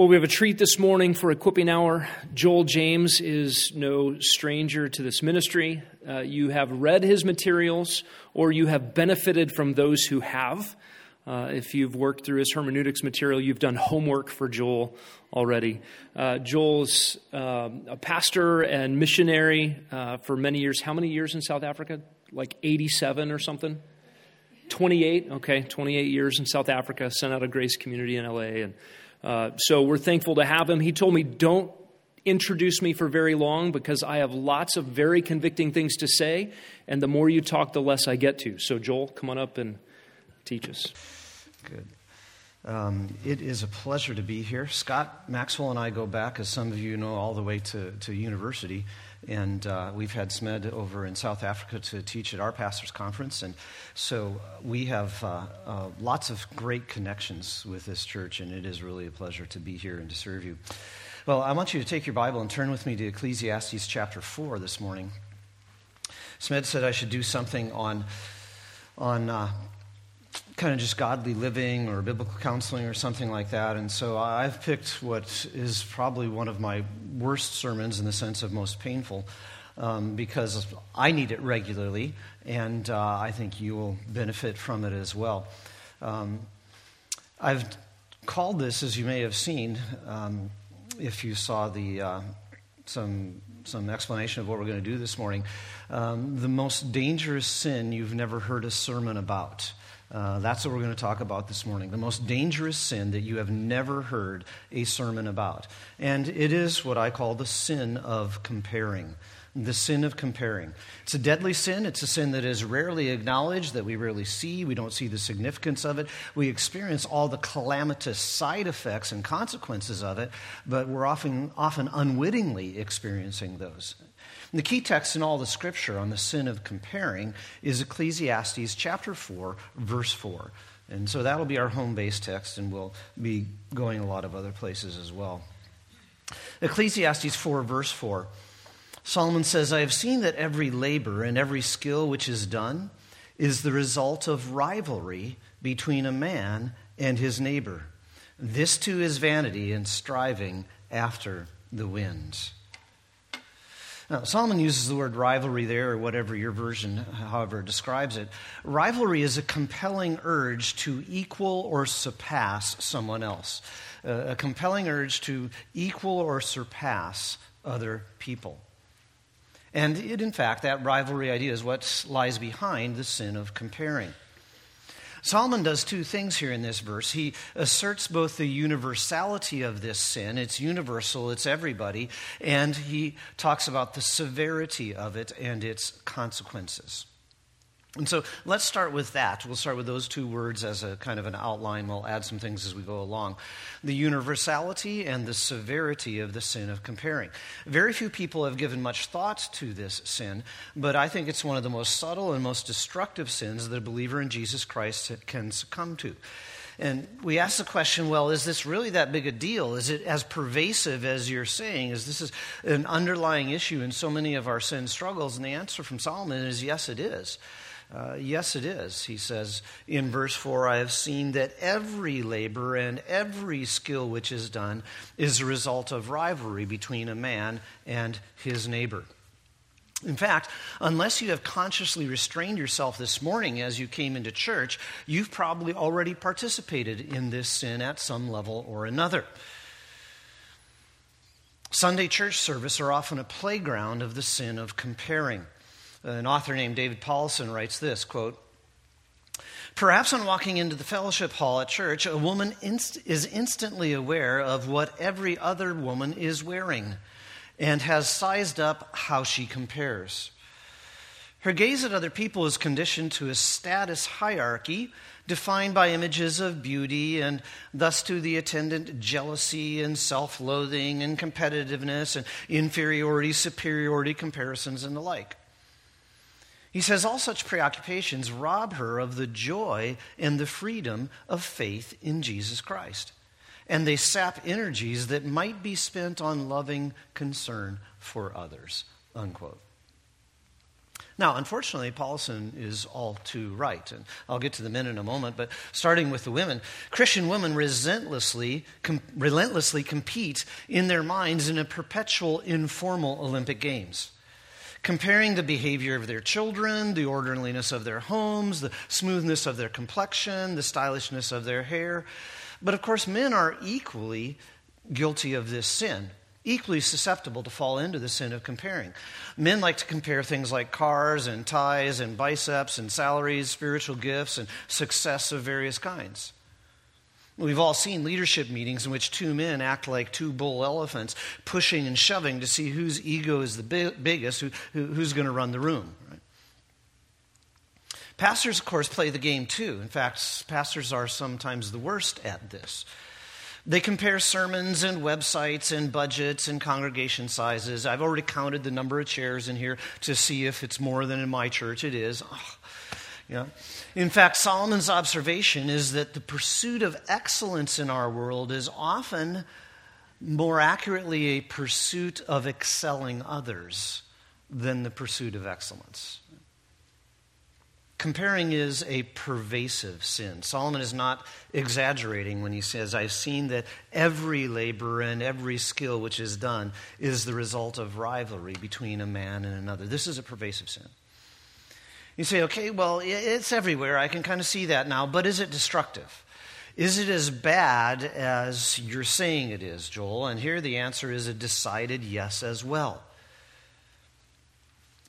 Well, we have a treat this morning for Equipping Hour. Joel James is no stranger to this ministry. Uh, you have read his materials or you have benefited from those who have. Uh, if you've worked through his hermeneutics material, you've done homework for Joel already. Uh, Joel's um, a pastor and missionary uh, for many years. How many years in South Africa? Like 87 or something? 28? Okay, 28 years in South Africa, sent out a grace community in LA. And uh, so we're thankful to have him. He told me, don't introduce me for very long because I have lots of very convicting things to say, and the more you talk, the less I get to. So, Joel, come on up and teach us. Good. Um, it is a pleasure to be here. Scott Maxwell and I go back, as some of you know, all the way to, to university. And uh, we've had SMED over in South Africa to teach at our pastor's conference. And so we have uh, uh, lots of great connections with this church, and it is really a pleasure to be here and to serve you. Well, I want you to take your Bible and turn with me to Ecclesiastes chapter 4 this morning. SMED said I should do something on, on uh, kind of just godly living or biblical counseling or something like that. And so I've picked what is probably one of my worst sermons in the sense of most painful um, because I need it regularly, and uh, I think you will benefit from it as well. Um, I've called this, as you may have seen, um, if you saw the uh, some some explanation of what we're going to do this morning, um, the most dangerous sin you've never heard a sermon about. Uh, that's what we're going to talk about this morning. The most dangerous sin that you have never heard a sermon about. And it is what I call the sin of comparing. The sin of comparing. It's a deadly sin. It's a sin that is rarely acknowledged, that we rarely see. We don't see the significance of it. We experience all the calamitous side effects and consequences of it, but we're often, often unwittingly experiencing those. And the key text in all the scripture on the sin of comparing is Ecclesiastes chapter 4, verse 4. And so that'll be our home base text, and we'll be going a lot of other places as well. Ecclesiastes 4, verse 4. Solomon says, I have seen that every labor and every skill which is done is the result of rivalry between a man and his neighbor. This too is vanity and striving after the winds. Now, Solomon uses the word rivalry there, or whatever your version, however, describes it. Rivalry is a compelling urge to equal or surpass someone else, uh, a compelling urge to equal or surpass other people. And it, in fact, that rivalry idea is what lies behind the sin of comparing. Solomon does two things here in this verse. He asserts both the universality of this sin, it's universal, it's everybody, and he talks about the severity of it and its consequences. And so let's start with that. We'll start with those two words as a kind of an outline. We'll add some things as we go along. The universality and the severity of the sin of comparing. Very few people have given much thought to this sin, but I think it's one of the most subtle and most destructive sins that a believer in Jesus Christ can succumb to. And we ask the question well, is this really that big a deal? Is it as pervasive as you're saying? Is this an underlying issue in so many of our sin struggles? And the answer from Solomon is yes, it is. Uh, yes, it is. He says in verse 4 I have seen that every labor and every skill which is done is a result of rivalry between a man and his neighbor. In fact, unless you have consciously restrained yourself this morning as you came into church, you've probably already participated in this sin at some level or another. Sunday church service are often a playground of the sin of comparing. An author named David Powlison writes this quote, Perhaps on walking into the fellowship hall at church, a woman inst- is instantly aware of what every other woman is wearing and has sized up how she compares. Her gaze at other people is conditioned to a status hierarchy defined by images of beauty and thus to the attendant jealousy and self loathing and competitiveness and inferiority, superiority comparisons and the like. He says all such preoccupations rob her of the joy and the freedom of faith in Jesus Christ. And they sap energies that might be spent on loving concern for others. Unquote. Now, unfortunately, Powlison is all too right, and I'll get to the men in a moment, but starting with the women, Christian women relentlessly, com- relentlessly compete in their minds in a perpetual informal Olympic Games comparing the behavior of their children, the orderliness of their homes, the smoothness of their complexion, the stylishness of their hair. But of course, men are equally guilty of this sin, equally susceptible to fall into the sin of comparing. Men like to compare things like cars and ties and biceps and salaries, spiritual gifts, and success of various kinds. We've all seen leadership meetings in which two men act like two bull elephants, pushing and shoving to see whose ego is the big, biggest, who, who, who's going to run the room. Right? Pastors, of course, play the game too. In fact, pastors are sometimes the worst at this. They compare sermons and websites and budgets and congregation sizes. I've already counted the number of chairs in here to see if it's more than in my church. It is. Oh, yeah. In fact, Solomon's observation is that the pursuit of excellence in our world is often more accurately a pursuit of excelling others than the pursuit of excellence. Comparing is a pervasive sin. Solomon is not exaggerating when he says, I've seen that every labor and every skill which is done is the result of rivalry between a man and another. This is a pervasive sin. You say, okay, well, it's everywhere. I can kind of see that now, but is it destructive? Is it as bad as you're saying it is, Joel? And here the answer is a decided yes as well.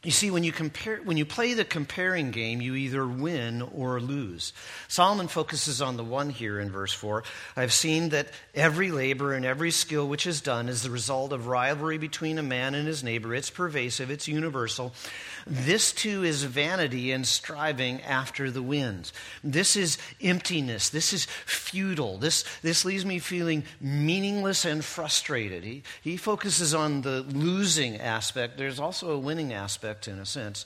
You see, when you, compare, when you play the comparing game, you either win or lose. Solomon focuses on the one here in verse 4. I've seen that every labor and every skill which is done is the result of rivalry between a man and his neighbor. It's pervasive, it's universal. This too is vanity and striving after the winds. This is emptiness. This is futile. This, this leaves me feeling meaningless and frustrated. He, he focuses on the losing aspect. There's also a winning aspect in a sense.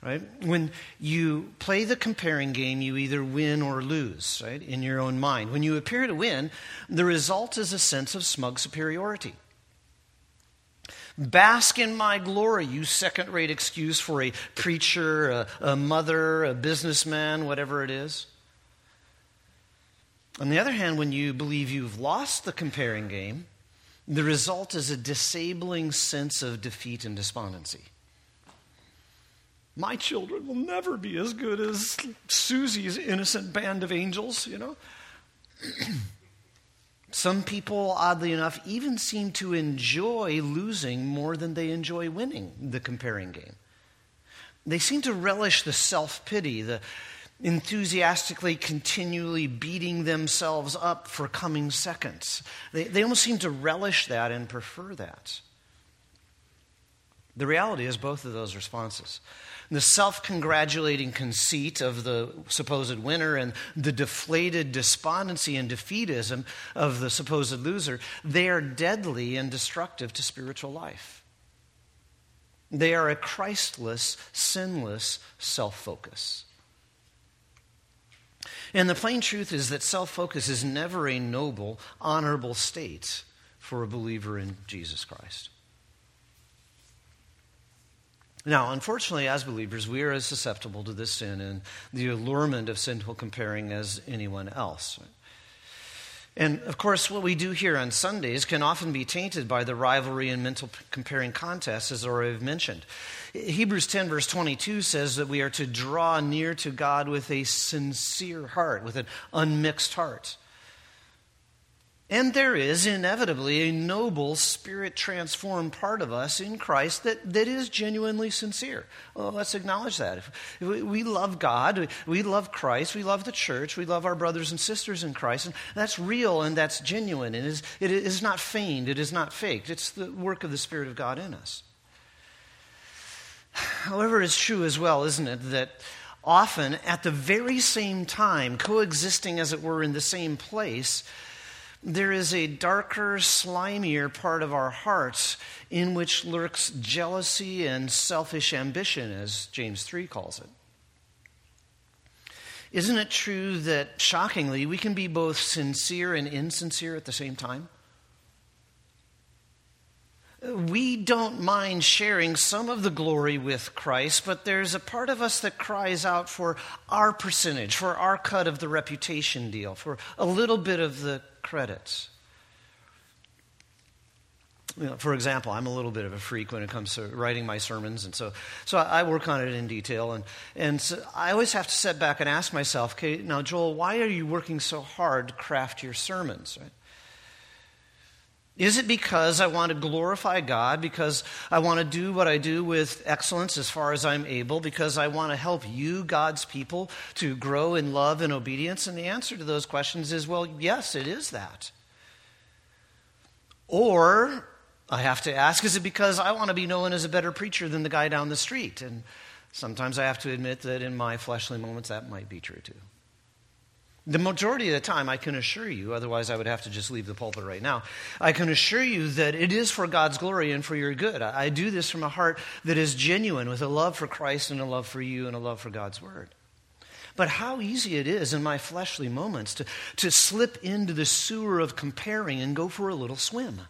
Right? When you play the comparing game, you either win or lose, right? In your own mind. When you appear to win, the result is a sense of smug superiority. Bask in my glory, you second rate excuse for a preacher, a, a, mother, a businessman, whatever it is. On the other hand, when you believe you've lost the comparing game, the result is a disabling sense of defeat and despondency. My children will never be as good as Susie's innocent band of angels, you know? Some people, oddly enough, even seem to enjoy losing more than they enjoy winning the comparing game. They seem to relish the self pity, the enthusiastically continually beating themselves up for coming seconds. They, they almost seem to relish that and prefer that. The reality is both of those responses the self congratulating conceit of the supposed winner and the deflated despondency and defeatism of the supposed loser, they are deadly and destructive to spiritual life. They are a Christless, sinless self focus. And the plain truth is that self focus is never a noble, honorable state for a believer in Jesus Christ. Now, unfortunately, as believers, we are as susceptible to this sin and the allurement of sinful comparing as anyone else. And of course, what we do here on Sundays can often be tainted by the rivalry and mental comparing contests, as I've mentioned. Hebrews 10, verse 22 says that we are to draw near to God with a sincere heart, with an unmixed heart. And there is inevitably a noble, spirit transformed part of us in Christ that, that is genuinely sincere. Well, let's acknowledge that. If we love God, we love Christ, we love the church, we love our brothers and sisters in Christ, and that's real and that's genuine. And it is, it is not feigned, it is not faked. It's the work of the Spirit of God in us. However, it's true as well, isn't it, that often at the very same time, coexisting as it were in the same place, there is a darker, slimier part of our hearts in which lurks jealousy and selfish ambition, as James 3 calls it. Isn't it true that, shockingly, we can be both sincere and insincere at the same time? we don't mind sharing some of the glory with Christ, but there's a part of us that cries out for our percentage, for our cut of the reputation deal, for a little bit of the credits. You know, for example, I'm a little bit of a freak when it comes to writing my sermons, and so, so I work on it in detail. And, and so I always have to sit back and ask myself, okay, now, Joel, why are you working so hard to craft your sermons? Right? Is it because I want to glorify God, because I want to do what I do with excellence as far as I'm able, because I want to help you, God's people, to grow in love and obedience? And the answer to those questions is well, yes, it is that. Or I have to ask, is it because I want to be known as a better preacher than the guy down the street? And sometimes I have to admit that in my fleshly moments that might be true too. The majority of the time, I can assure you, otherwise I would have to just leave the pulpit right now. I can assure you that it is for God's glory and for your good. I, do this from a heart that is genuine with a love for Christ and a love for you and a love for God's word. But how easy it is in my fleshly moments to, to slip into the sewer of comparing and go for a little swim.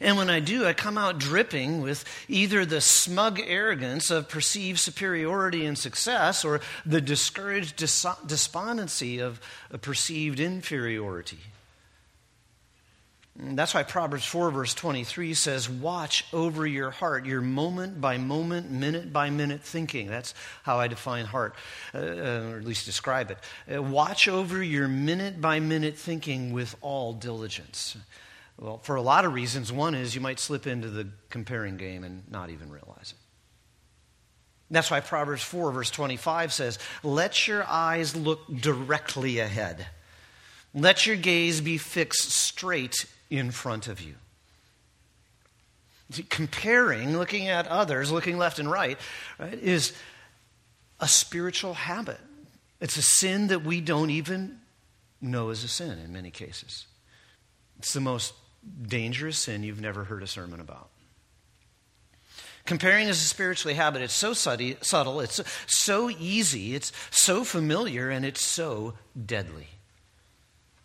And when I do, I come out dripping with either the smug arrogance of perceived superiority and success or the discouraged despondency of perceived inferiority. And that's why Proverbs 4, verse 23 says, Watch over your heart, your moment by moment, minute by minute thinking. That's how I define heart, uh, uh or at least describe it. Uh, watch over your minute by minute thinking with all diligence. Well, for a lot of reasons. One is you might slip into the comparing game and not even realize it. That's why Proverbs 4, verse 25 says, Let your eyes look directly ahead. Let your gaze be fixed straight in front of you. Comparing, looking at others, looking left and right, right, is a spiritual habit. It's a sin that we don't even know is a sin in many cases. It's the most dangerous sin you've never heard a sermon about. Comparing is a spiritual habit. It's so subtle, it's so easy, it's so familiar, and it's so deadly.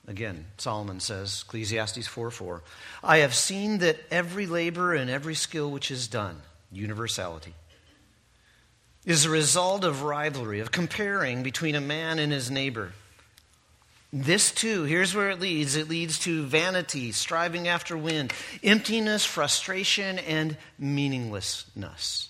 Again, Solomon says, Ecclesiastes 4 4, I have seen that every labor and every skill which is done, universality, is a result of rivalry, of comparing between a man and his neighbor. This too, here's where it leads it leads to vanity, striving after wind, emptiness, frustration, and meaninglessness.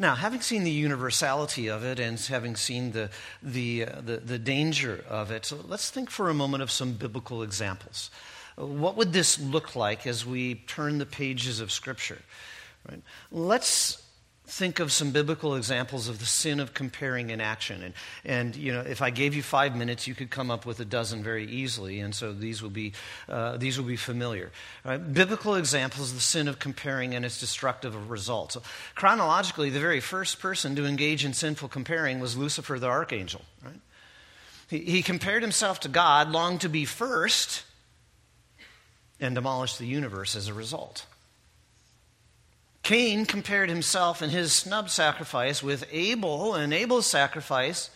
Now, having seen the universality of it and having seen the, the, uh, the, the, danger of it, let's think for a moment of some biblical examples. What would this look like as we turn the pages of Scripture? Right? Let's think of some biblical examples of the sin of comparing in action. And, and you know, if I gave you five minutes, you could come up with a dozen very easily. And so these will be, uh, these will be familiar. Right? Biblical examples of the sin of comparing and its destructive results. So chronologically, the very first person to engage in sinful comparing was Lucifer the archangel. Right? He, he compared himself to God, longed to be first, and demolished the universe as a result. Cain compared himself and his snub sacrifice with Abel and Abel's sacrifice,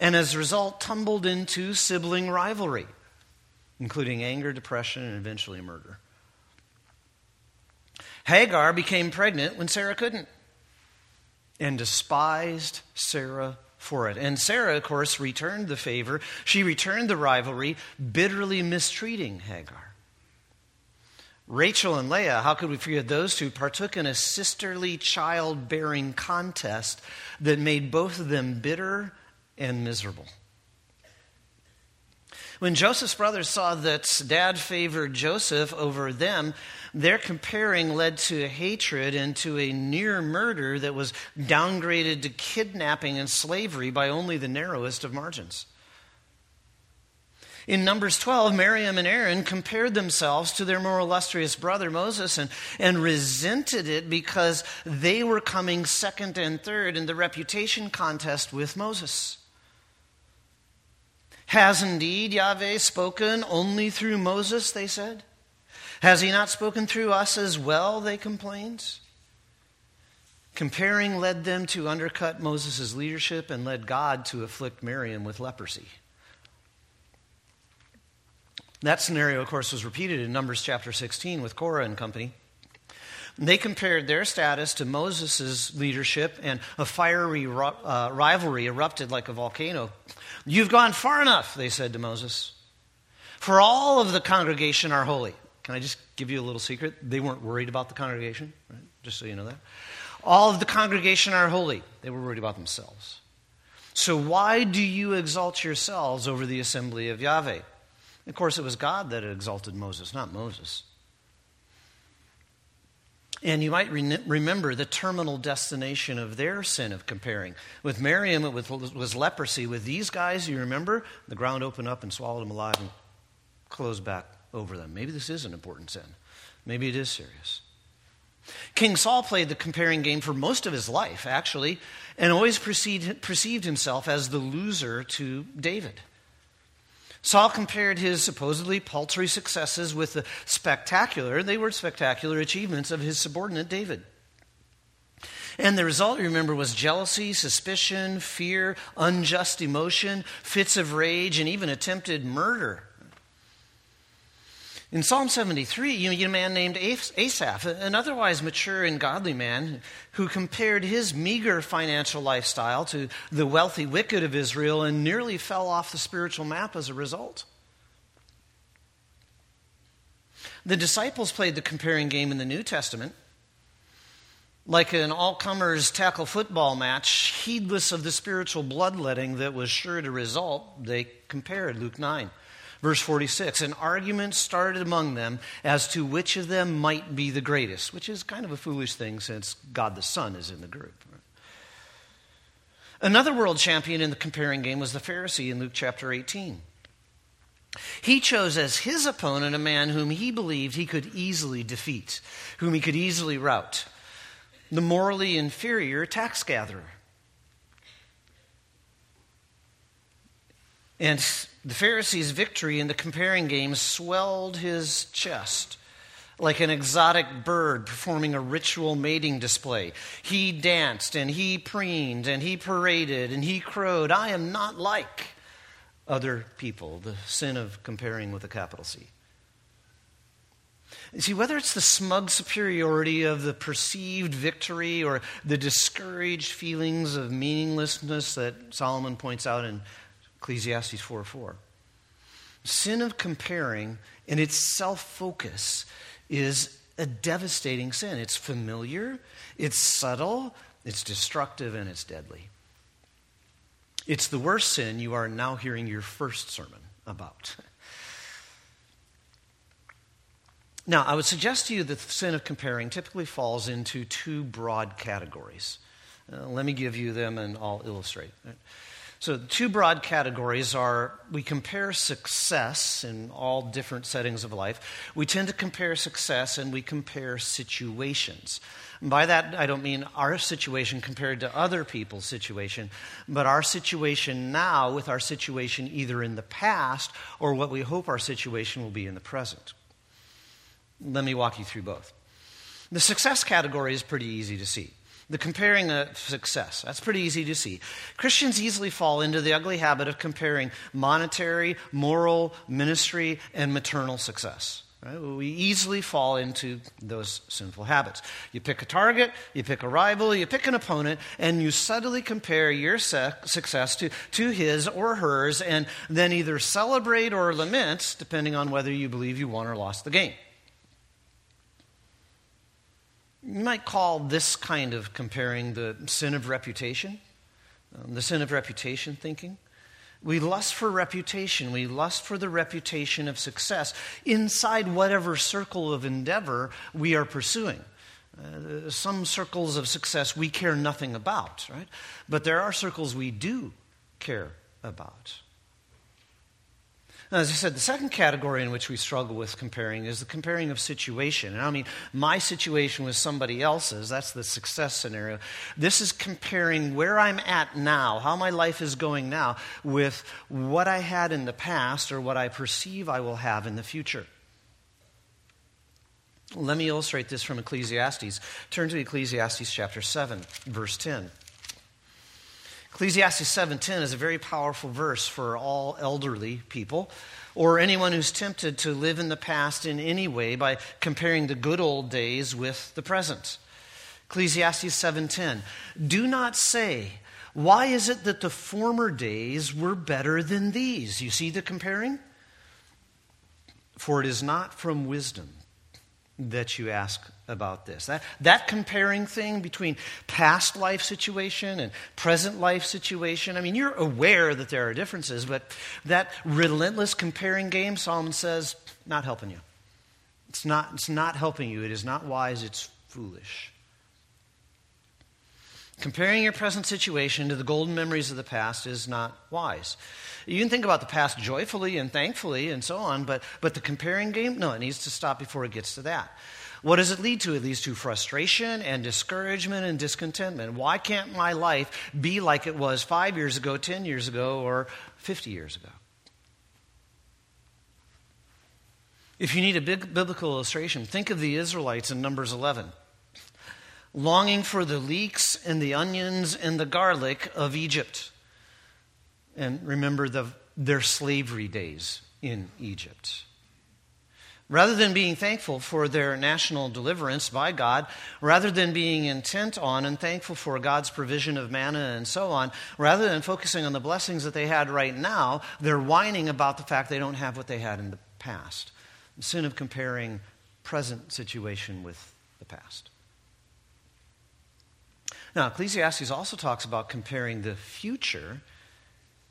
and as a result, tumbled into sibling rivalry, including anger, depression, and eventually murder. Hagar became pregnant when Sarah couldn't and despised Sarah for it. And Sarah, of course, returned the favor. She returned the rivalry, bitterly mistreating Hagar. Rachel and Leah, how could we forget those two, partook in a sisterly childbearing contest that made both of them bitter and miserable. When Joseph's brothers saw that dad favored Joseph over them, their comparing led to hatred and to a near murder that was downgraded to kidnapping and slavery by only the narrowest of margins. In Numbers 12, Miriam and Aaron compared themselves to their more illustrious brother Moses and, and resented it because they were coming second and third in the reputation contest with Moses. Has indeed Yahweh spoken only through Moses, they said? Has he not spoken through us as well, they complained? Comparing led them to undercut Moses' leadership and led God to afflict Miriam with leprosy. That scenario, of course, was repeated in Numbers chapter 16 with Korah and company. They compared their status to Moses' leadership, and a fiery uh, rivalry erupted like a volcano. You've gone far enough, they said to Moses. For all of the congregation are holy. Can I just give you a little secret? They weren't worried about the congregation, right? just so you know that. All of the congregation are holy. They were worried about themselves. So why do you exalt yourselves over the assembly of Yahweh? Of course, it was God that exalted Moses, not Moses. And you might re- remember the terminal destination of their sin of comparing. With Miriam, it was, was, leprosy. With these guys, you remember, the ground opened up and swallowed them alive and closed back over them. Maybe this is an important sin. Maybe it is serious. King Saul played the comparing game for most of his life, actually, and always perceived, perceived himself as the loser to David. Saul compared his supposedly paltry successes with the spectacular, they were spectacular achievements of his subordinate David. And the result, you remember, was jealousy, suspicion, fear, unjust emotion, fits of rage, and even attempted murder. In Psalm 73, you get a man named Asaph, an otherwise mature and godly man who compared his meager financial lifestyle to the wealthy wicked of Israel and nearly fell off the spiritual map as a result. The disciples played the comparing game in the New Testament. Like an all comers tackle football match, heedless of the spiritual bloodletting that was sure to result, they compared Luke 9. Verse 46 An argument started among them as to which of them might be the greatest, which is kind of a foolish thing since God the Son is in the group. Another world champion in the comparing game was the Pharisee in Luke chapter 18. He chose as his opponent a man whom he believed he could easily defeat, whom he could easily rout the morally inferior tax gatherer. And the Pharisee's victory in the comparing game swelled his chest like an exotic bird performing a ritual mating display. He danced and he preened and he paraded and he crowed, I am not like other people, the sin of comparing with a capital C. You see, whether it's the smug superiority of the perceived victory or the discouraged feelings of meaninglessness that Solomon points out in Ecclesiastes 4 4. Sin of comparing and its self focus is a devastating sin. It's familiar, it's subtle, it's destructive, and it's deadly. It's the worst sin you are now hearing your first sermon about. Now, I would suggest to you that the sin of comparing typically falls into two broad categories. Uh, let me give you them and I'll illustrate. So, two broad categories are we compare success in all different settings of life. We tend to compare success and we compare situations. And by that, I don't mean our situation compared to other people's situation, but our situation now with our situation either in the past or what we hope our situation will be in the present. Let me walk you through both. The success category is pretty easy to see the comparing of success. That's pretty easy to see. Christians easily fall into the ugly habit of comparing monetary, moral, ministry, and maternal success. Right? We easily fall into those sinful habits. You pick a target, you pick a rival, you pick an opponent, and you subtly compare your success to, to his or hers, and then either celebrate or lament, depending on whether you believe you won or lost the game. You might call this kind of comparing the sin of reputation, um, the sin of reputation thinking. We lust for reputation. We lust for the reputation of success inside whatever circle of endeavor we are pursuing. Uh, some circles of success we care nothing about, right? But there are circles we do care about. Now, as I said, the second category in which we struggle with comparing is the comparing of situation. And I mean, my situation with somebody else's, that's the success scenario. This is comparing where I'm at now, how my life is going now, with what I had in the past or what I perceive I will have in the future. Let me illustrate this from Ecclesiastes. Turn to Ecclesiastes chapter 7, verse 10. Ecclesiastes 7:10 is a very powerful verse for all elderly people. or anyone who's tempted to live in the past in any way by comparing the good old days with the present. Ecclesiastes 7:10 Do not say why is it that the former days were better than these? You see the comparing? For it is not from wisdom that you ask about this. That, that comparing thing between past life situation and present life situation, I mean, you're aware that there are differences, but that relentless comparing game, Solomon says, not helping you. It's not, it's not helping you. It is not wise, it's foolish. Comparing your present situation to the golden memories of the past is not wise. You can think about the past joyfully and thankfully and so on, but, but the comparing game, no, it needs to stop before it gets to that. What does it lead to? It leads to frustration and discouragement and discontentment. Why can't my life be like it was five years ago, 10 years ago, or 50 years ago? If you need a big biblical illustration, think of the Israelites in Numbers 11 longing for the leeks and the onions and the garlic of Egypt. And remember the, their slavery days in Egypt. Rather than being thankful for their national deliverance by God, rather than being intent on and thankful for God's provision of manna and so on, rather than focusing on the blessings that they had right now, they're whining about the fact they don't have what they had in the past. Sin of comparing present situation with the past. Now, Ecclesiastes also talks about comparing the future,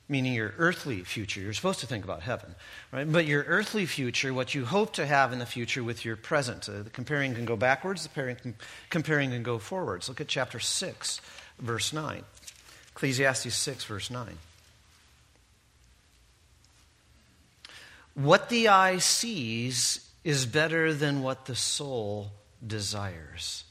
meaning your earthly future. You're supposed to think about heaven, right? But your earthly future, what you hope to have in the future with your present. Uh, the comparing can go backwards, the comparing, comparing can go forwards. Look at chapter 6, verse 9. Ecclesiastes 6, verse 9. What the eye sees is better than what the soul desires.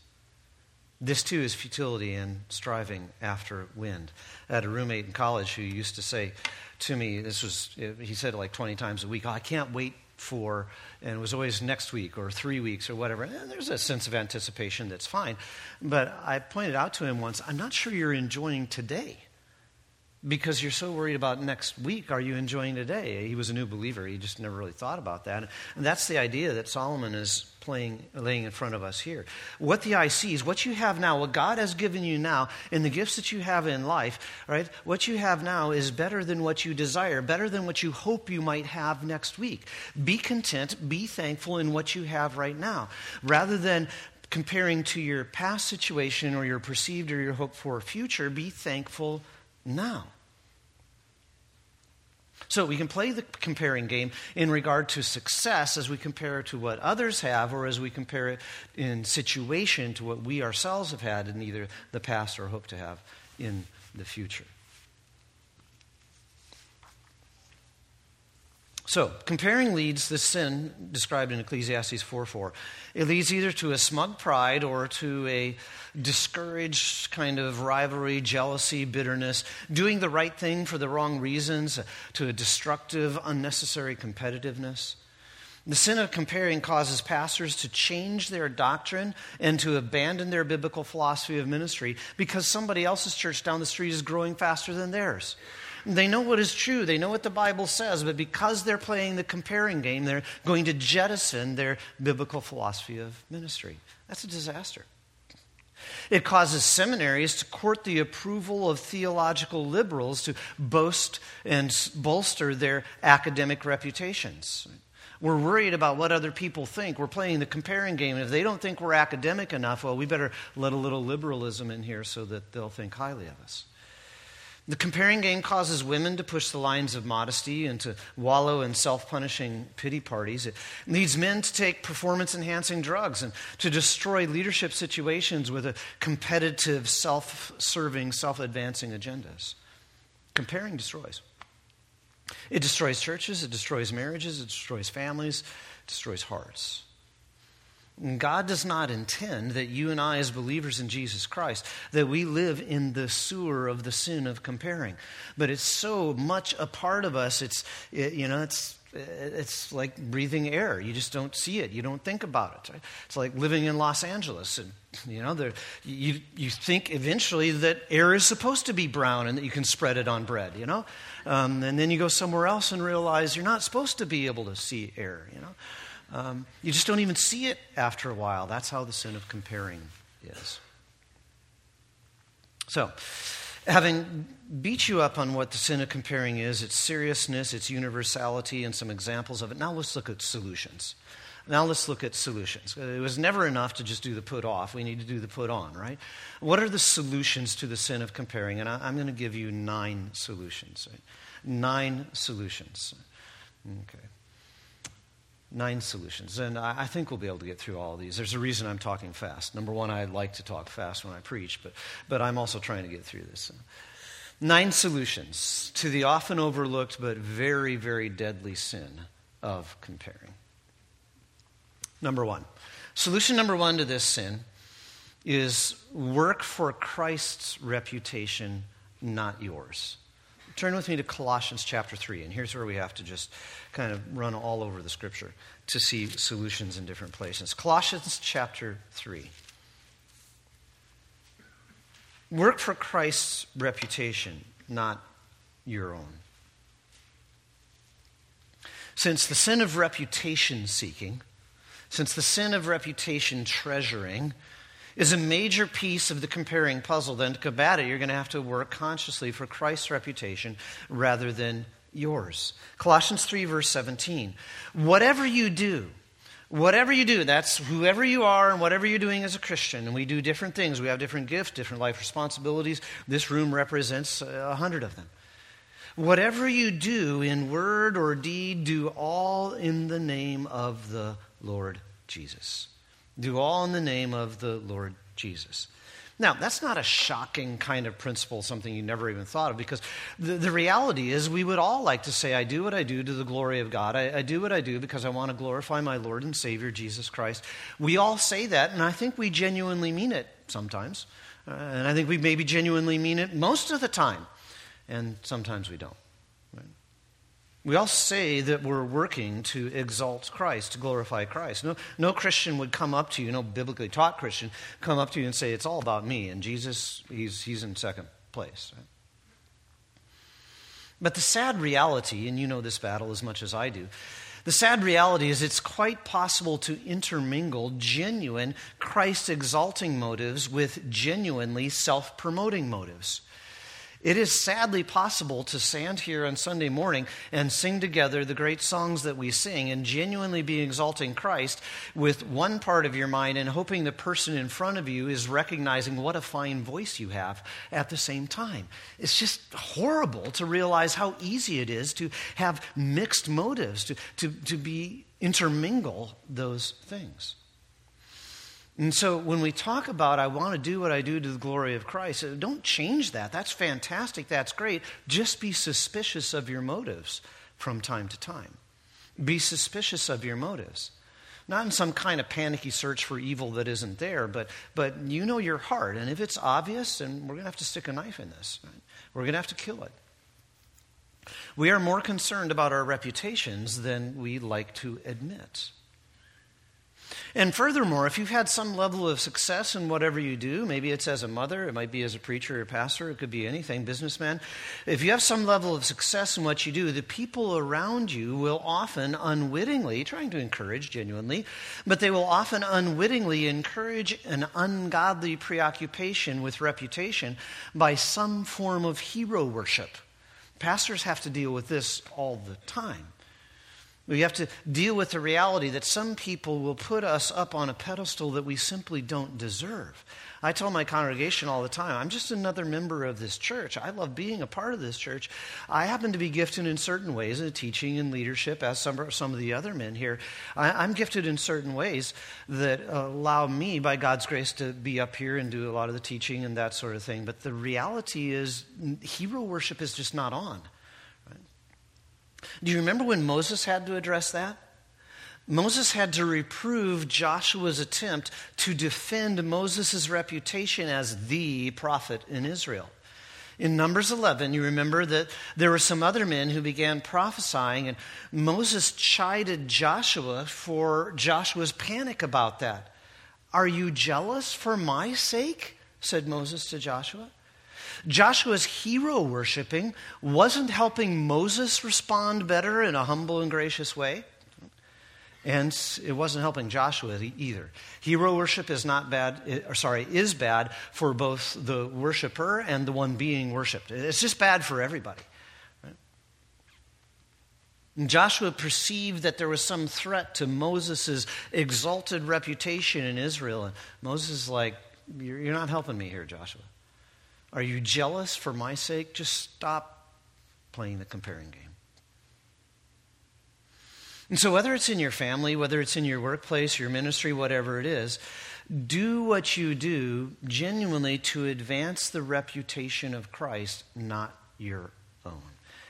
This too is futility and striving after wind. I had a roommate in college who used to say to me, this was, he said it like 20 times a week, oh, I can't wait for, and it was always next week or three weeks or whatever. And there's a sense of anticipation that's fine. But I pointed out to him once, I'm not sure you're enjoying today because you're so worried about next week. Are you enjoying today? He was a new believer. He just never really thought about that. And that's the idea that Solomon is playing, laying in front of us here. What the eye sees, what you have now, what God has given you now, and the gifts that you have in life, right? What you have now is better than what you desire, better than what you hope you might have next week. Be content, be thankful in what you have right now, rather than comparing to your past situation or your perceived or your hoped for future. Be thankful now. So we can play the comparing game in regard to success as we compare it to what others have, or as we compare it in situation to what we ourselves have had in either the past or hope to have in the future. So, comparing leads the sin described in Ecclesiastes 4 4. It leads either to a smug pride or to a discouraged kind of rivalry, jealousy, bitterness, doing the right thing for the wrong reasons, uh, to a destructive, unnecessary competitiveness. The sin of comparing causes pastors to change their doctrine and to abandon their biblical philosophy of ministry because somebody else's church down the street is growing faster than theirs. They know what is true, they know what the Bible says, but because they're playing the comparing game, they're going to jettison their biblical philosophy of ministry. That's a disaster. It causes seminaries to court the approval of theological liberals to boast and bolster their academic reputations. We're worried about what other people think. We're playing the comparing game. If they don't think we're academic enough, well, we better let a little liberalism in here so that they'll think highly of us. The comparing game causes women to push the lines of modesty and to wallow in self punishing pity parties. It leads men to take performance enhancing drugs and to destroy leadership situations with a competitive, self serving, self advancing agendas. Comparing destroys. It destroys churches, it destroys marriages, it destroys families, it destroys hearts. God does not intend that you and I, as believers in Jesus Christ, that we live in the sewer of the sin of comparing. But it's so much a part of us. It's, it, you know, it's it's like breathing air. You just don't see it. You don't think about it. It's like living in Los Angeles, and you know, there, you you think eventually that air is supposed to be brown and that you can spread it on bread. You know, um, and then you go somewhere else and realize you're not supposed to be able to see air. You know, um, you just don't even see it after a while. That's how the sin of comparing is. So, having beat you up on what the sin of comparing is, its seriousness, its universality, and some examples of it, now let's look at solutions. Now let's look at solutions. It was never enough to just do the put off. We need to do the put on, right? What are the solutions to the sin of comparing? And I, am going to give you nine solutions. Right? Nine solutions. Okay. Nine solutions. And I, think we'll be able to get through all of these. There's a reason I'm talking fast. Number one, I like to talk fast when I preach, but, but I'm also trying to get through this. Nine solutions to the often overlooked but very, very deadly sin of comparing. Number one. Solution number one to this sin is work for Christ's reputation, not yours. Turn with me to Colossians chapter 3, and here's where we have to just kind of run all over the scripture to see solutions in different places. Colossians chapter 3. Work for Christ's reputation, not your own. Since the sin of reputation seeking, since the sin of reputation treasuring is a major piece of the comparing puzzle, then to combat it, you're going to have to work consciously for Christ's reputation rather than yours. Colossians 3, verse 17. Whatever you do, Whatever you do, that's whoever you are and whatever you're doing as a Christian. And we do different things. We have different gifts, different life responsibilities. This room represents uh, a hundred of them. Whatever you do in word or deed, do all in the name of the Lord Jesus. Do all in the name of the Lord Jesus. Now, that's not a shocking kind of principle, something you never even thought of, because the, the reality is we would all like to say, I do what I do to the glory of God. I, I do what I do because I want to glorify my Lord and Savior, Jesus Christ. We all say that, and I think we genuinely mean it sometimes. Uh, and I think we maybe genuinely mean it most of the time. And sometimes we don't. We all say that we're working to exalt Christ, to glorify Christ. No, no Christian would come up to you, no biblically taught Christian, come up to you and say, It's all about me, and Jesus, he's, he's in second place. But the sad reality, and you know this battle as much as I do, the sad reality is it's quite possible to intermingle genuine Christ exalting motives with genuinely self promoting motives. It is sadly possible to stand here on Sunday morning and sing together the great songs that we sing and genuinely be exalting Christ with one part of your mind and hoping the person in front of you is recognizing what a fine voice you have at the same time. It's just horrible to realize how easy it is to have mixed motives, to, to, to be intermingle those things. And so when we talk about, I want to do what I do to the glory of Christ, uh, don't change that. That's fantastic. That's great. Just be suspicious of your motives from time to time. Be suspicious of your motives. Not in some kind of panicky search for evil that isn't there, but, but you know your heart. And if it's obvious, then we're going to have to stick a knife in this. Right? We're going to have to kill it. We are more concerned about our reputations than we like to admit. And furthermore, if you've had some level of success in whatever you do, maybe it's as a mother, it might be as a preacher or pastor, it could be anything, businessman. If you have some level of success in what you do, the people around you will often unwittingly, trying to encourage genuinely, but they will often unwittingly encourage an ungodly preoccupation with reputation by some form of hero worship. Pastors have to deal with this all the time. We have to deal with the reality that some people will put us up on a pedestal that we simply don't deserve. I tell my congregation all the time, I'm just another member of this church. I love being a part of this church. I happen to be gifted in certain ways in teaching and leadership, as some, some of the other men here. I, am gifted in certain ways that allow me, by God's grace, to be up here and do a lot of the teaching and that sort of thing. But the reality is, hero worship is just not on. Do you remember when Moses had to address that? Moses had to reprove Joshua's attempt to defend Moses' reputation as the prophet in Israel. In Numbers 11, you remember that there were some other men who began prophesying, and Moses chided Joshua for Joshua's panic about that. Are you jealous for my sake? said Moses to Joshua. Joshua's hero worshiping wasn't helping Moses respond better in a humble and gracious way. And it wasn't helping Joshua either. Hero worship is not bad, or sorry, is bad for both the worshiper and the one being worshiped. It's just bad for everybody. Joshua perceived that there was some threat to Moses' exalted reputation in Israel. And Moses is like, You're not helping me here, Joshua. Are you jealous for my sake? Just stop playing the comparing game. And so, whether it's in your family, whether it's in your workplace, your ministry, whatever it is, do what you do genuinely to advance the reputation of Christ, not your own.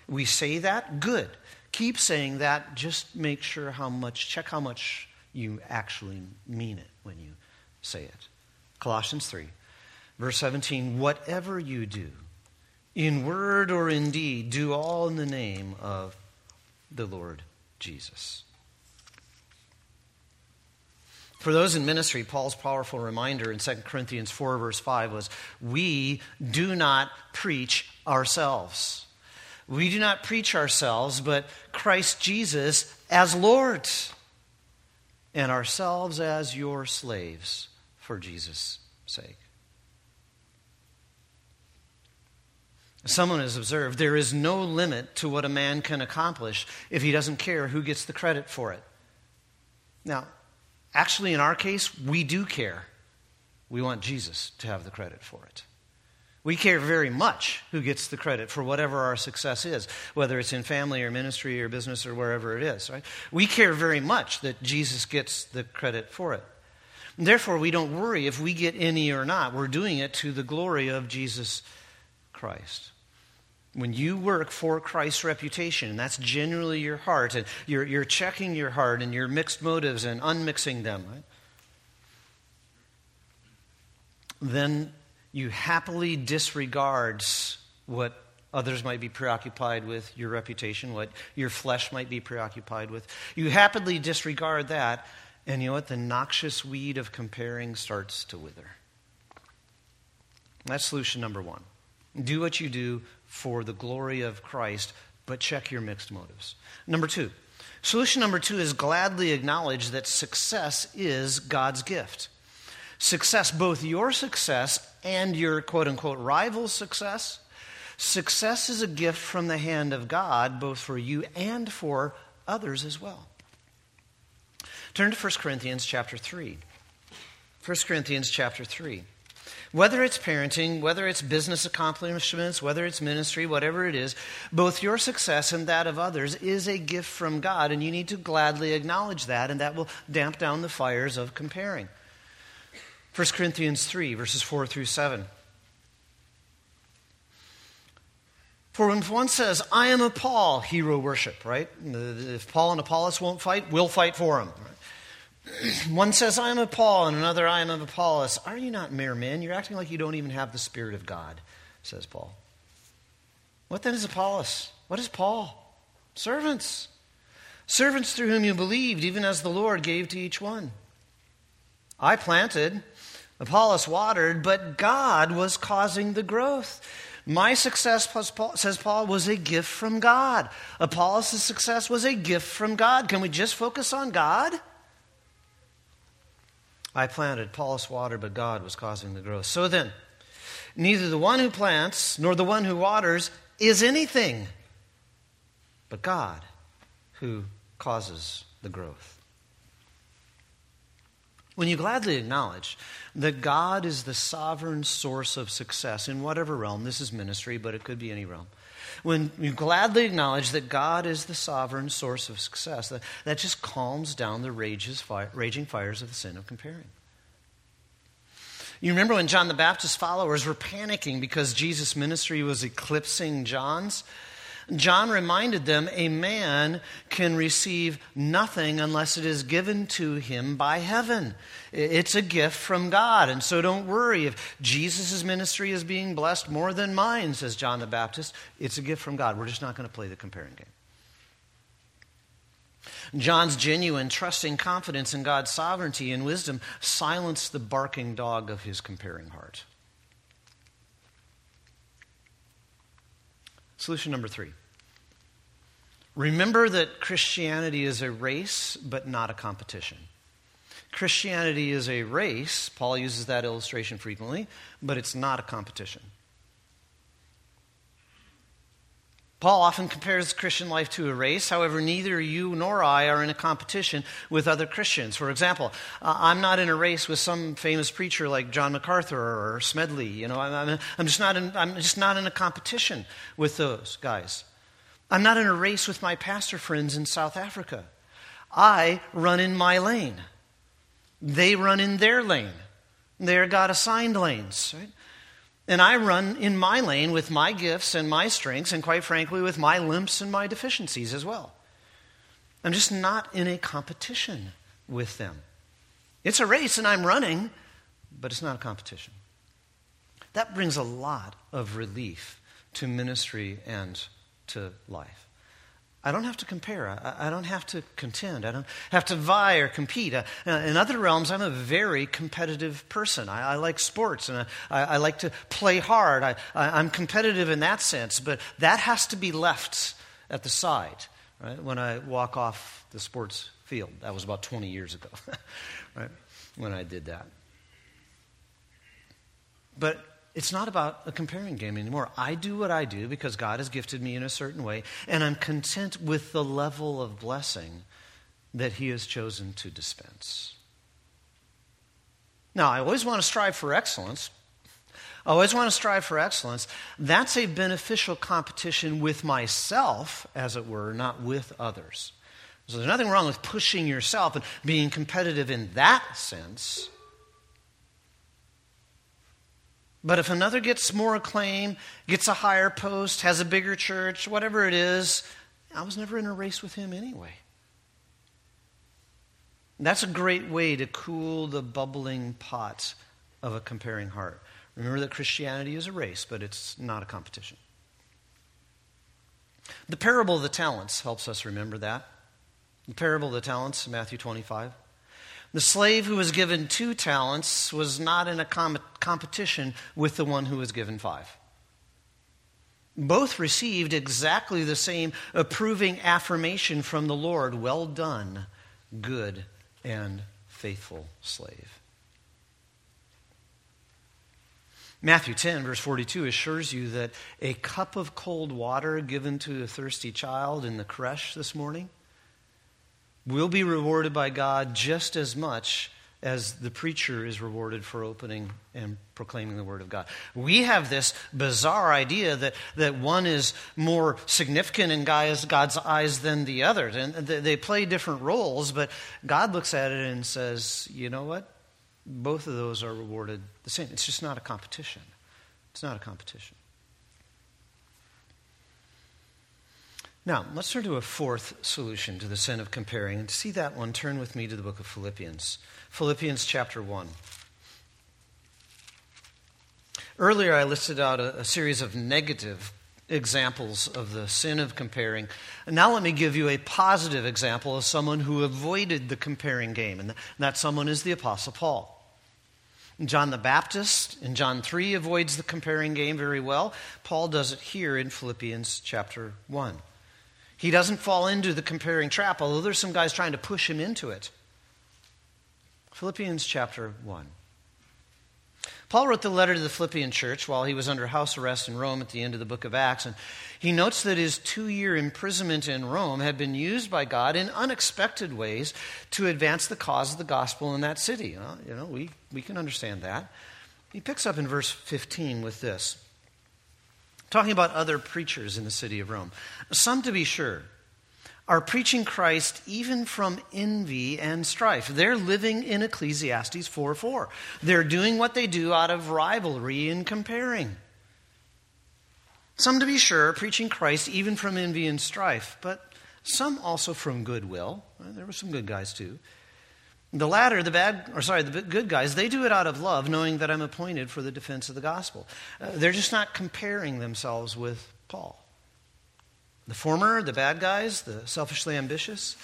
We say that, good. Keep saying that. Just make sure how much, check how much you actually mean it when you say it. Colossians 3, verse 17 whatever you do, in word or in deed, do all in the name of the Lord Jesus. For those in ministry, Paul's powerful reminder in 2 Corinthians 4, verse 5 was We do not preach ourselves. We do not preach ourselves, but Christ Jesus as Lord, and ourselves as your slaves for Jesus' sake. Someone has observed there is no limit to what a man can accomplish if he doesn't care who gets the credit for it. Now, actually, in our case, we do care. We want Jesus to have the credit for it. We care very much who gets the credit for whatever our success is, whether it's in family or ministry or business or wherever it is. Right? We care very much that Jesus gets the credit for it. Therefore, we don't worry if we get any or not. We're doing it to the glory of Jesus Christ. When you work for Christ's reputation, and that's generally your heart, and you're, you're checking your heart and your mixed motives and unmixing them, right? then you happily disregard what others might be preoccupied with, your reputation, what your flesh might be preoccupied with. You happily disregard that, and you know what? The noxious weed of comparing starts to wither. That's solution number one. Do what you do for the glory of Christ, but check your mixed motives. Number two, solution number two is gladly acknowledge that success is God's gift. Success, both your success and your quote unquote rival's success, success is a gift from the hand of God, both for you and for others as well. Turn to 1 Corinthians chapter 3. 1 Corinthians chapter 3. Whether it's parenting, whether it's business accomplishments, whether it's ministry, whatever it is, both your success and that of others is a gift from God, and you need to gladly acknowledge that, and that will damp down the fires of comparing. 1 Corinthians 3, verses 4 through 7. For when one says, I am a Paul, hero worship, right? If Paul and Apollos won't fight, we'll fight for them. One says, I am of Paul, and another, I am of Apollos. Are you not mere men? You're acting like you don't even have the Spirit of God, says Paul. What then is Apollos? What is Paul? Servants. Servants through whom you believed, even as the Lord gave to each one. I planted, Apollos watered, but God was causing the growth. My success, says Paul, was a gift from God. Apollos' success was a gift from God. Can we just focus on God? I planted, Apollos watered, but God was causing the growth. So then, neither the one who plants nor the one who waters is anything, but God who causes the growth. When you gladly acknowledge that God is the sovereign source of success in whatever realm, this is ministry, but it could be any realm, when you gladly acknowledge that God is the sovereign source of success, that, that just calms down the rages, fire, raging fires of the sin of comparing. You remember when John the Baptist's followers were panicking because Jesus' ministry was eclipsing John's? John reminded them a man can receive nothing unless it is given to him by heaven. It's a gift from God. And so don't worry if Jesus' ministry is being blessed more than mine, says John the Baptist. It's a gift from God. We're just not going to play the comparing game. John's genuine, trusting confidence in God's sovereignty and wisdom silenced the barking dog of his comparing heart. Solution number three remember that Christianity is a race, but not a competition. Christianity is a race, Paul uses that illustration frequently, but it's not a competition. Paul often compares Christian life to a race. However, neither you nor I are in a competition with other Christians. For example, uh, I'm not in a race with some famous preacher like John MacArthur or Smedley. You know, I'm, I'm, just not in, I'm just not in a competition with those guys. I'm not in a race with my pastor friends in South Africa. I run in my lane. They run in their lane. They're God assigned lanes. Right? And I run in my lane with my gifts and my strengths, and quite frankly, with my limps and my deficiencies as well. I'm just not in a competition with them. It's a race, and I'm running, but it's not a competition. That brings a lot of relief to ministry and to life. I don't have to compare. I, I, don't have to contend. I don't have to vie or compete. Uh, in other realms, I'm a very competitive person. I, I like sports and I, I, like to play hard. I, am competitive in that sense, but that has to be left at the side right, when I walk off the sports field. That was about 20 years ago, right, when I did that. But it's not about a comparing game anymore. I do what I do because God has gifted me in a certain way, and I'm content with the level of blessing that He has chosen to dispense. Now, I always want to strive for excellence. I always want to strive for excellence. That's a beneficial competition with myself, as it were, not with others. So there's nothing wrong with pushing yourself and being competitive in that sense. But if another gets more acclaim, gets a higher post, has a bigger church, whatever it is, I was never in a race with him anyway. That's a great way to cool the bubbling pot of a comparing heart. Remember that Christianity is a race, but it's not a competition. The parable of the talents helps us remember that. The parable of the talents, Matthew 25. The slave who was given two talents was not in a com- competition with the one who was given five. Both received exactly the same approving affirmation from the Lord Well done, good and faithful slave. Matthew 10, verse 42, assures you that a cup of cold water given to a thirsty child in the creche this morning will be rewarded by God just as much as the preacher is rewarded for opening and proclaiming the word of God. We have this bizarre idea that, that one is more significant in God's eyes than the other. And they play different roles, but God looks at it and says, you know what? Both of those are rewarded the same. It's just not a competition. It's not a competition. Now, let's turn to a fourth solution to the sin of comparing. And to see that one, turn with me to the book of Philippians. Philippians chapter 1. Earlier, I listed out a, a series of negative examples of the sin of comparing. And now, let me give you a positive example of someone who avoided the comparing game, and that someone is the Apostle Paul. John the Baptist in John 3 avoids the comparing game very well. Paul does it here in Philippians chapter 1. He doesn't fall into the comparing trap, although there's some guys trying to push him into it. Philippians chapter 1. Paul wrote the letter to the Philippian church while he was under house arrest in Rome at the end of the book of Acts. And he notes that his two year imprisonment in Rome had been used by God in unexpected ways to advance the cause of the gospel in that city. Well, you know, we, we can understand that. He picks up in verse 15 with this talking about other preachers in the city of Rome. Some, to be sure, are preaching Christ even from envy and strife. They're living in Ecclesiastes 4 4. They're doing what they do out of rivalry and comparing. Some, to be sure, preaching Christ even from envy and strife, but some also from goodwill. There were some good guys too. The latter, the bad, or sorry, the good guys, they do it out of love, knowing that I'm appointed for the defense of the gospel. Uh, they're just not comparing themselves with Paul. The former, the bad guys, the selfishly ambitious,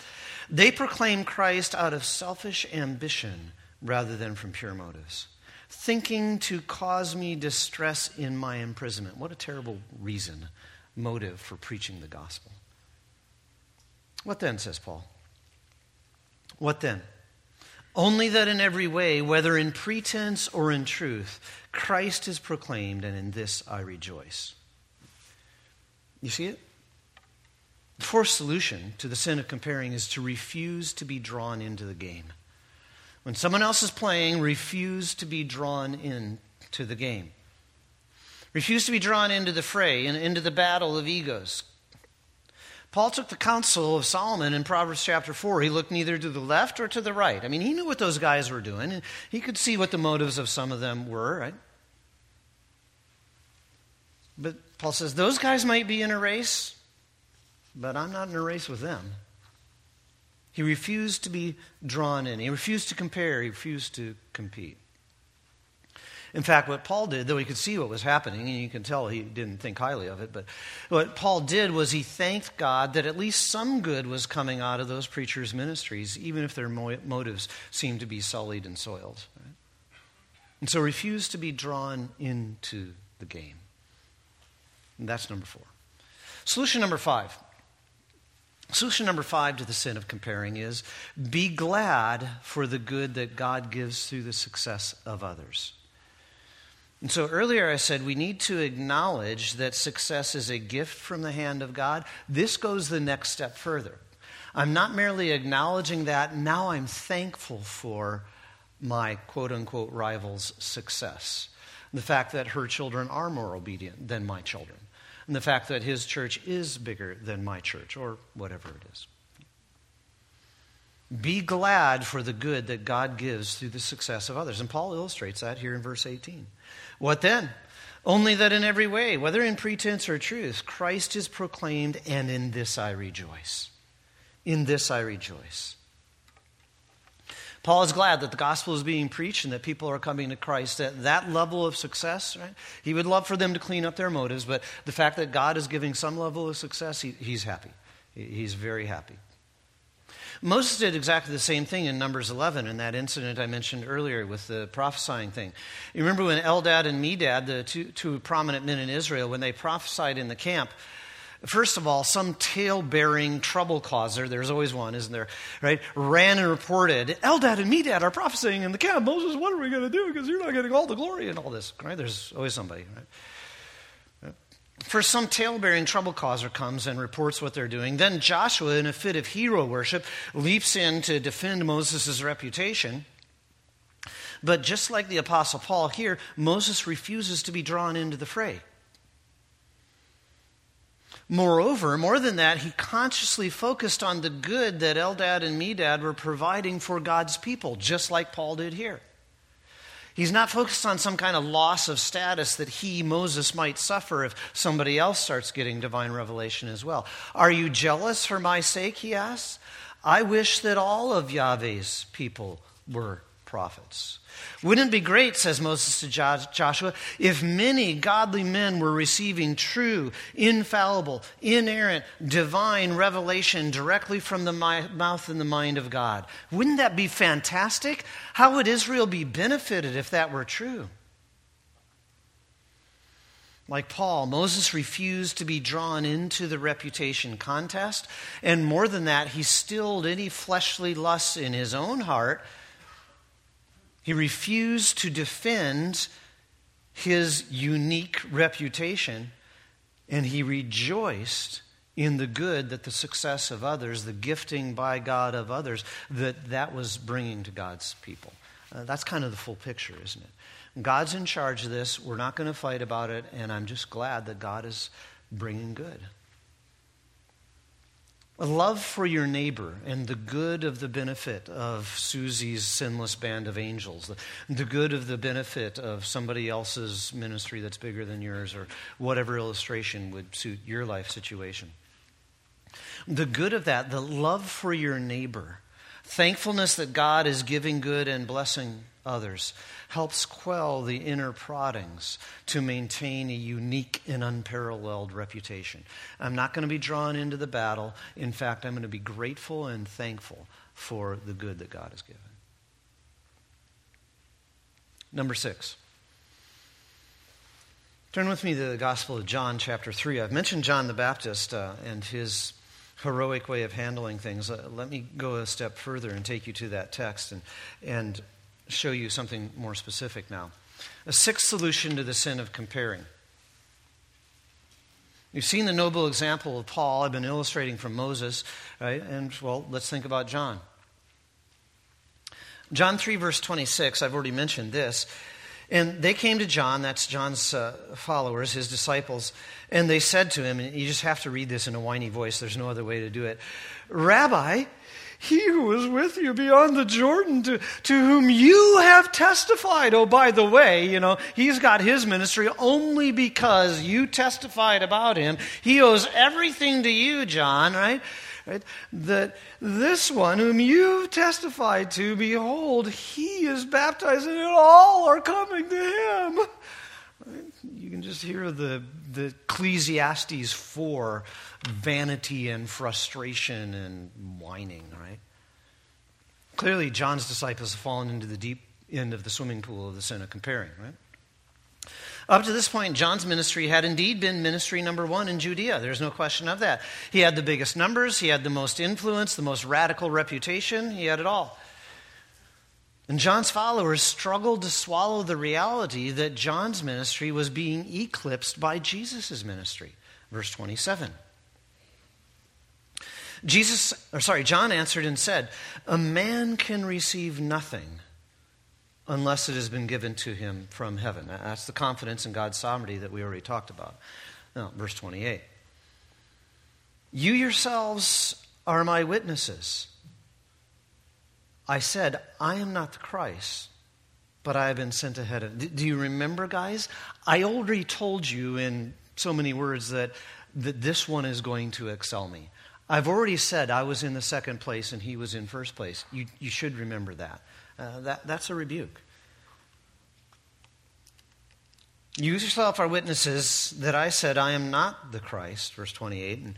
they proclaim Christ out of selfish ambition rather than from pure motives, thinking to cause me distress in my imprisonment. What a terrible reason, motive for preaching the gospel. What then, says Paul? What then? Only that in every way, whether in pretense or in truth, Christ is proclaimed, and in this I rejoice. You see it? The fourth solution to the sin of comparing is to refuse to be drawn into the game. When someone else is playing, refuse to be drawn into the game. Refuse to be drawn into the fray and into the battle of egos. Paul took the counsel of Solomon in Proverbs chapter 4. He looked neither to the left or to the right. I mean, he knew what those guys were doing, and he could see what the motives of some of them were, right? But Paul says, those guys might be in a race, but I'm not in a race with them. He refused to be drawn in, he refused to compare, he refused to compete. In fact, what Paul did, though he could see what was happening, and you can tell he didn't think highly of it, but what Paul did was he thanked God that at least some good was coming out of those preachers' ministries, even if their motives seemed to be sullied and soiled. Right? And so refused to be drawn into the game. And that's number four. Solution number five. Solution number five to the sin of comparing is be glad for the good that God gives through the success of others. And so earlier I said we need to acknowledge that success is a gift from the hand of God. This goes the next step further. I'm not merely acknowledging that, now I'm thankful for my quote unquote rival's success. The fact that her children are more obedient than my children. And the fact that his church is bigger than my church, or whatever it is. Be glad for the good that God gives through the success of others. And Paul illustrates that here in verse 18. What then? Only that in every way, whether in pretense or truth, Christ is proclaimed, and in this I rejoice. In this I rejoice. Paul is glad that the gospel is being preached and that people are coming to Christ at that level of success. Right? He would love for them to clean up their motives, but the fact that God is giving some level of success, he, he's happy. He's very happy. Moses did exactly the same thing in Numbers 11 in that incident I mentioned earlier with the prophesying thing. You remember when Eldad and Medad, the two, two prominent men in Israel, when they prophesied in the camp, First of all, some tale bearing trouble causer, there's always one, isn't there? Right? Ran and reported, Eldad and Medad are prophesying in the camp. Moses, what are we going to do? Because you're not getting all the glory and all this. Right? There's always somebody. Right? First, some tale-bearing trouble causer comes and reports what they're doing. Then Joshua, in a fit of hero worship, leaps in to defend Moses' reputation. But just like the Apostle Paul here, Moses refuses to be drawn into the fray. Moreover, more than that, he consciously focused on the good that Eldad and Medad were providing for God's people, just like Paul did here. He's not focused on some kind of loss of status that he, Moses, might suffer if somebody else starts getting divine revelation as well. Are you jealous for my sake? He asks. I wish that all of Yahweh's people were prophets. Wouldn't it be great, says Moses to Joshua, if many godly men were receiving true, infallible, inerrant, divine revelation directly from the mouth and the mind of God? Wouldn't that be fantastic? How would Israel be benefited if that were true? Like Paul, Moses refused to be drawn into the reputation contest. And more than that, he stilled any fleshly lusts in his own heart he refused to defend his unique reputation, and he rejoiced in the good that the success of others, the gifting by God of others, that that was bringing to God's people. Uh, that's kind of the full picture, isn't it? God's in charge of this. We're not going to fight about it, and I'm just glad that God is bringing good. A love for your neighbor and the good of the benefit of Susie's sinless band of angels, the, good of the benefit of somebody else's ministry that's bigger than yours, or whatever illustration would suit your life situation. The good of that, the love for your neighbor, thankfulness that God is giving good and blessing others, helps quell the inner proddings to maintain a unique and unparalleled reputation. I'm not going to be drawn into the battle. In fact, I'm going to be grateful and thankful for the good that God has given. Number six. Turn with me to the Gospel of John, chapter 3. I've mentioned John the Baptist uh, and his heroic way of handling things. Uh, let me go a step further and take you to that text and, and show you something more specific now. A sixth solution to the sin of comparing. You've seen the noble example of Paul. I've been illustrating from Moses, right? And, well, let's think about John. John 3, verse 26, I've already mentioned this. And they came to John, that's John's uh, followers, his disciples, and they said to him, and you just have to read this in a whiny voice, there's no other way to do it Rabbi, he who was with you beyond the Jordan, to, to whom you have testified. Oh, by the way, you know, he's got his ministry only because you testified about him. He owes everything to you, John, right? right? That this one whom you testified to, behold, he is baptized, and all are coming to him. You can just hear the, the Ecclesiastes 4 vanity and frustration and whining, right? Clearly, John's disciples have fallen into the deep end of the swimming pool of the sin of comparing, right? Up to this point, John's ministry had indeed been ministry number one in Judea. There's no question of that. He had the biggest numbers, he had the most influence, the most radical reputation, he had it all. And John's followers struggled to swallow the reality that John's ministry was being eclipsed by Jesus' ministry. Verse 27. Jesus, or sorry, John answered and said, A man can receive nothing unless it has been given to him from heaven. That's the confidence in God's sovereignty that we already talked about. Now, verse 28. You yourselves are my witnesses. I said, I am not the Christ, but I have been sent ahead of. Do you remember, guys? I already told you in so many words that, that this one is going to excel me. I've already said I was in the second place and he was in first place. You, you should remember that. Uh, that. That's a rebuke. You yourself are witnesses that I said, I am not the Christ, verse 28, and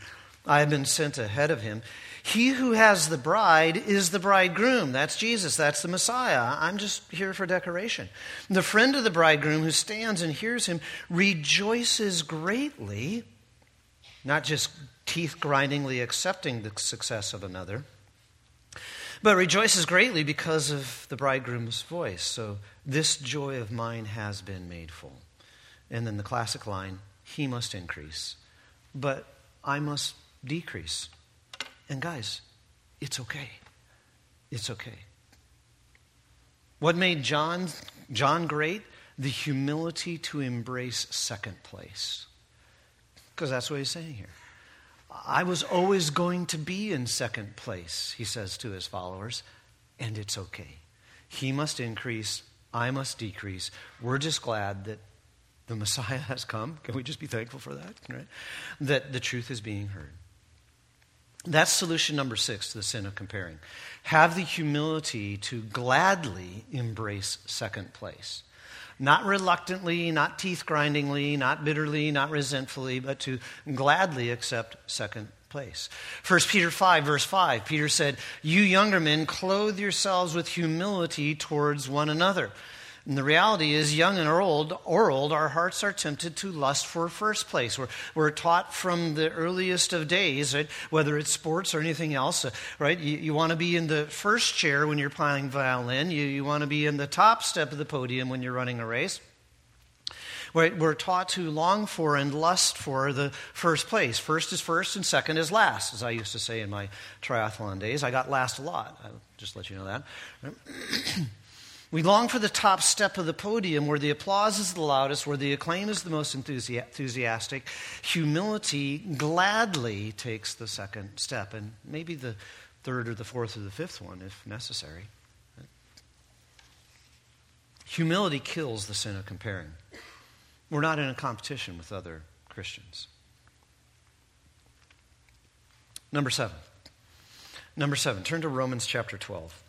I have been sent ahead of him. He who has the bride is the bridegroom. That's Jesus. That's the Messiah. I'm just here for decoration. The friend of the bridegroom who stands and hears him rejoices greatly, not just teeth grindingly accepting the success of another, but rejoices greatly because of the bridegroom's voice. So this joy of mine has been made full. And then the classic line, he must increase, but I must decrease. And guys, it's okay. It's okay. What made John, John great? The humility to embrace second place. Because that's what he's saying here. I was always going to be in second place, he says to his followers, and it's okay. He must increase, I must decrease. We're just glad that the Messiah has come. Can we just be thankful for that? Right? That the truth is being heard. That's solution number six to the sin of comparing. Have the humility to gladly embrace second place. Not reluctantly, not teeth grindingly, not bitterly, not resentfully, but to gladly accept second place. 1 Peter 5, verse 5, Peter said, You younger men, clothe yourselves with humility towards one another. And the reality is, young and old, or old, our hearts are tempted to lust for first place. We're, we're taught from the earliest of days, right? whether it's sports or anything else, uh, right? You, you want to be in the first chair when you're playing violin. You, you want to be in the top step of the podium when you're running a race. Right? We're taught to long for and lust for the first place. First is first, and second is last, as I used to say in my triathlon days. I got last a lot. I'll just let you know that. We long for the top step of the podium where the applause is the loudest, where the acclaim is the most enthusiastic. Humility gladly takes the second step, and maybe the third or the fourth or the fifth one if necessary. Humility kills the sin of comparing. We're not in a competition with other Christians. Number seven. Number seven. Turn to Romans chapter 12.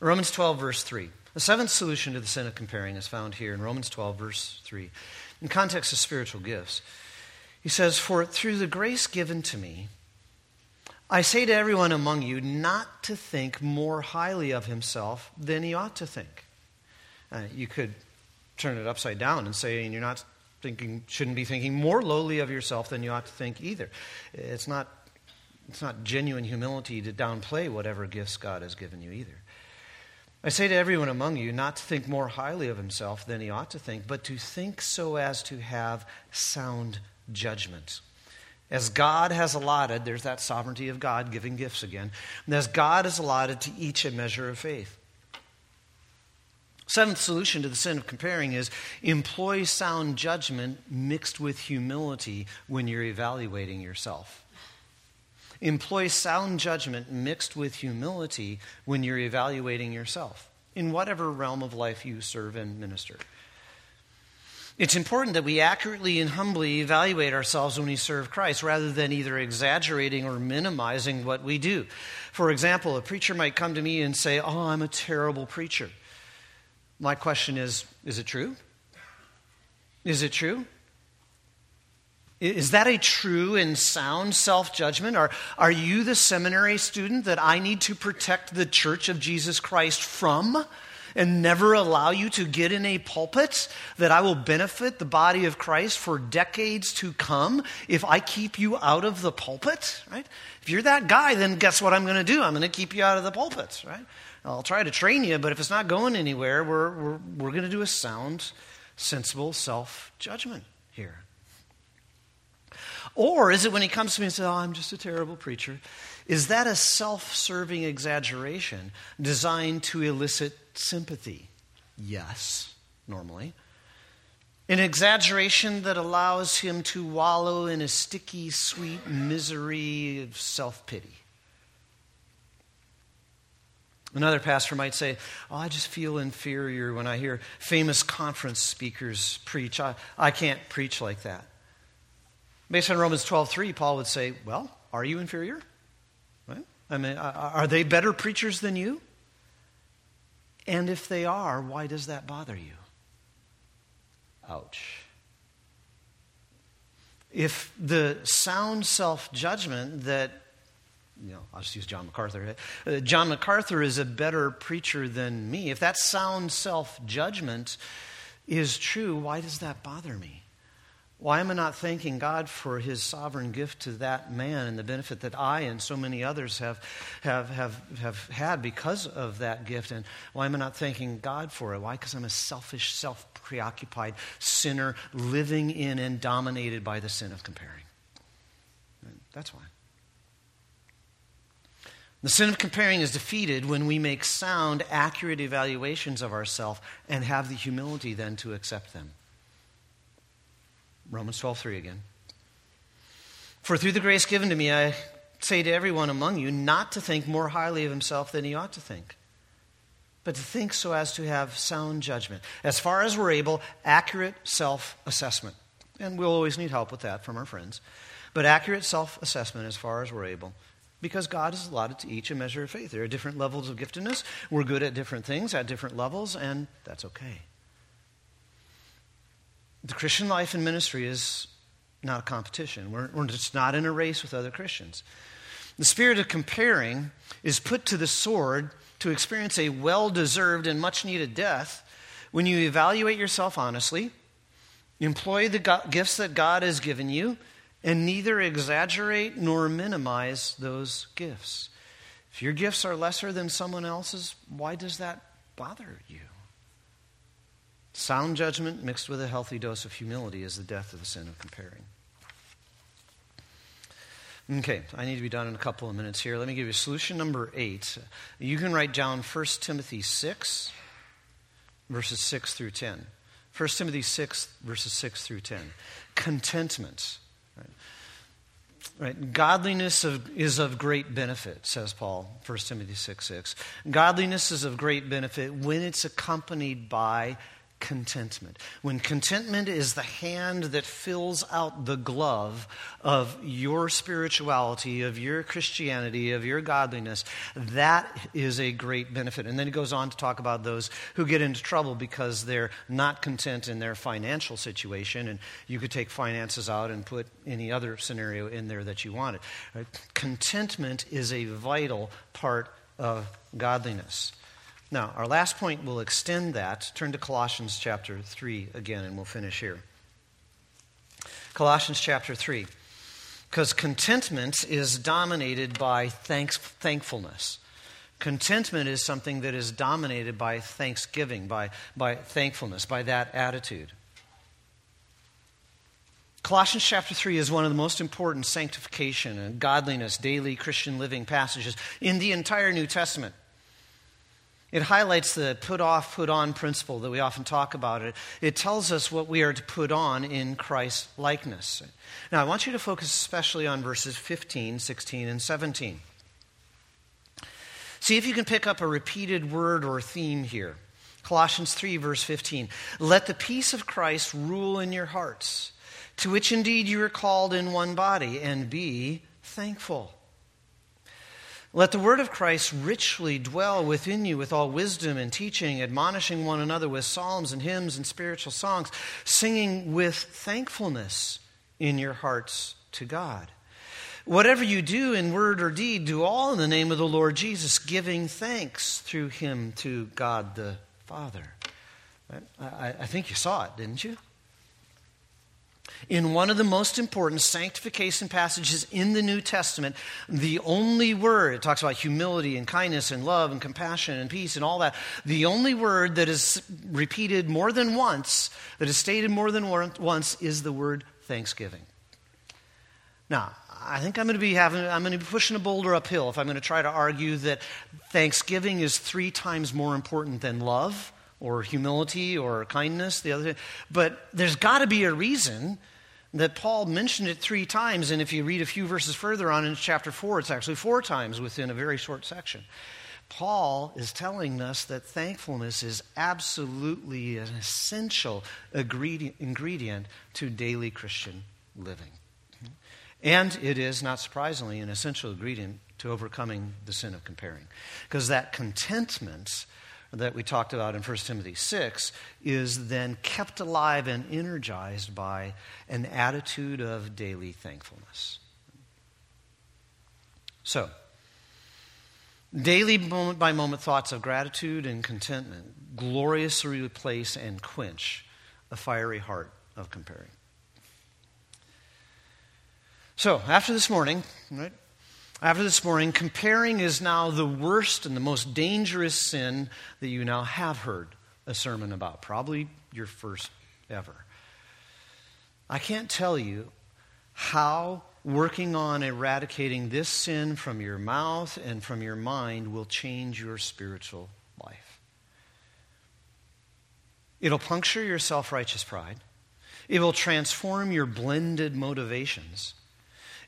Romans 12, verse 3. The seventh solution to the sin of comparing is found here in Romans 12, verse 3. In context of spiritual gifts, he says, For through the grace given to me, I say to everyone among you not to think more highly of himself than he ought to think. Uh, you could turn it upside down and say, you're not thinking, shouldn't be thinking more lowly of yourself than you ought to think either. It's not, it's not genuine humility to downplay whatever gifts God has given you either. I say to everyone among you not to think more highly of himself than he ought to think, but to think so as to have sound judgment. As God has allotted, there's that sovereignty of God giving gifts again, as God has allotted to each a measure of faith. Seventh solution to the sin of comparing is employ sound judgment mixed with humility when you're evaluating yourself. Employ sound judgment mixed with humility when you're evaluating yourself in whatever realm of life you serve and minister. It's important that we accurately and humbly evaluate ourselves when we serve Christ rather than either exaggerating or minimizing what we do. For example, a preacher might come to me and say, Oh, I'm a terrible preacher. My question is Is it true? Is it true? Is that a true and sound self judgment? Are, are you the seminary student that I need to protect the church of Jesus Christ from? and never allow you to get in a pulpit that I will benefit the body of Christ for decades to come if I keep you out of the pulpit, right? If you're that guy, then guess what I'm going to do? I'm going to keep you out of the pulpit, right? I'll try to train you, but if it's not going anywhere, we're, we're, we're going to do a sound, sensible self judgment here. Or is it when he comes to me and says, Oh, I'm just a terrible preacher? Is that a self serving exaggeration designed to elicit sympathy? Yes, normally. An exaggeration that allows him to wallow in a sticky, sweet misery of self pity. Another pastor might say, Oh, I just feel inferior when I hear famous conference speakers preach. I, I can't preach like that. Based on Romans 12:3, Paul would say, Well, are you inferior? Right? I mean, are they better preachers than you? And if they are, why does that bother you? Ouch. If the sound self judgment that, you know, I'll just use John MacArthur. Uh, John MacArthur is a better preacher than me. If that sound self judgment is true, why does that bother me? Why am I not thanking God for his sovereign gift to that man and the benefit that I and so many others have, have, have, have had because of that gift? And why am I not thanking God for it? Why? Because I'm a selfish, self preoccupied sinner living in and dominated by the sin of comparing. That's why. The sin of comparing is defeated when we make sound, accurate evaluations of ourselves and have the humility then to accept them. Romans 12:3 again. For through the grace given to me, I say to everyone among you not to think more highly of himself than he ought to think, but to think so as to have sound judgment. As far as we're able, accurate self assessment. And we'll always need help with that from our friends. But accurate self assessment as far as we're able. Because God has allotted to each a measure of faith. There are different levels of giftedness. We're good at different things at different levels, and that's okay. The Christian life and ministry is not a competition. We're, we're just not in a race with other Christians. The spirit of comparing is put to the sword to experience a well deserved and much needed death when you evaluate yourself honestly, employ the gifts that God has given you, and neither exaggerate nor minimize those gifts. If your gifts are lesser than someone else's, why does that bother you? Sound judgment mixed with a healthy dose of humility is the death of the sin of comparing. Okay, I need to be done in a couple of minutes here. Let me give you solution number eight. You can write down 1 Timothy 6, verses 6 through 10. 1 Timothy 6, verses 6 through 10. Contentment. Right? Godliness of, is of great benefit, says Paul, 1 Timothy 6, 6. Godliness is of great benefit when it's accompanied by contentment. When contentment is the hand that fills out the glove of your spirituality, of your Christianity, of your godliness, that is a great benefit. And then he goes on to talk about those who get into trouble because they're not content in their financial situation. And you could take finances out and put any other scenario in there that you wanted. Contentment is a vital part of godliness. Now, our last point will extend that. Turn to Colossians chapter 3 again, and we'll finish here. Colossians chapter 3. Because contentment is dominated by thanks, thankfulness. Contentment is something that is dominated by thanksgiving, by, by thankfulness, by that attitude. Colossians chapter 3 is one of the most important sanctification and godliness, daily Christian living passages in the entire New Testament. It highlights the put off, put on principle that we often talk about. It, it tells us what we are to put on in Christ's likeness. Now, I want you to focus especially on verses 15, 16, and 17. See if you can pick up a repeated word or theme here. Colossians 3, verse 15. Let the peace of Christ rule in your hearts, to which indeed you are called in one body, and be thankful. Let the word of Christ richly dwell within you with all wisdom and teaching, admonishing one another with psalms and hymns and spiritual songs, singing with thankfulness in your hearts to God. Whatever you do in word or deed, do all in the name of the Lord Jesus, giving thanks through him to God the Father. I, I think you saw it, didn't you? In one of the most important sanctification passages in the New Testament, the only word, it talks about humility and kindness and love and compassion and peace and all that, the only word that is repeated more than once, that is stated more than once, is the word thanksgiving. Now, I think I'm going to be having, I'm going to be pushing a boulder uphill if I'm going to try to argue that thanksgiving is three times more important than love or humility or kindness, the other. But there's got to be a reason that Paul mentioned it three times, and if you read a few verses further on in chapter 4, it's actually four times within a very short section. Paul is telling us that thankfulness is absolutely an essential ingredient to daily Christian living. And it is, not surprisingly, an essential ingredient to overcoming the sin of comparing. Because that contentment that we talked about in 1 Timothy 6 is then kept alive and energized by an attitude of daily thankfulness. So, daily moment by moment thoughts of gratitude and contentment gloriously replace and quench a fiery heart of comparing. So, after this morning, right, after this morning, comparing is now the worst and the most dangerous sin that you now have heard a sermon about, probably your first ever. I can't tell you how working on eradicating this sin from your mouth and from your mind will change your spiritual life. It'll puncture your self righteous pride, it will transform your blended motivations.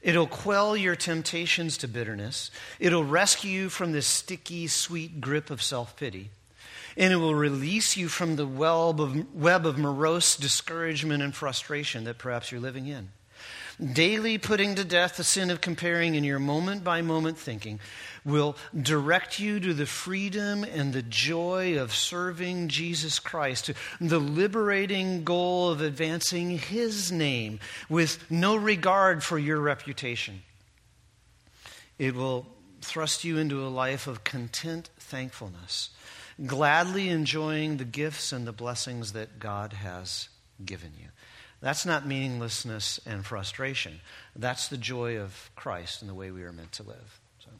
It'll quell your temptations to bitterness. It'll rescue you from the sticky, sweet grip of self pity. And it will release you from the web of, web of morose discouragement and frustration that perhaps you're living in. Daily putting to death the sin of comparing in your moment by moment thinking will direct you to the freedom and the joy of serving Jesus Christ, to the liberating goal of advancing His name with no regard for your reputation. It will thrust you into a life of content thankfulness, gladly enjoying the gifts and the blessings that God has given you. That's not meaninglessness and frustration. That's the joy of Christ and the way we are meant to live. So,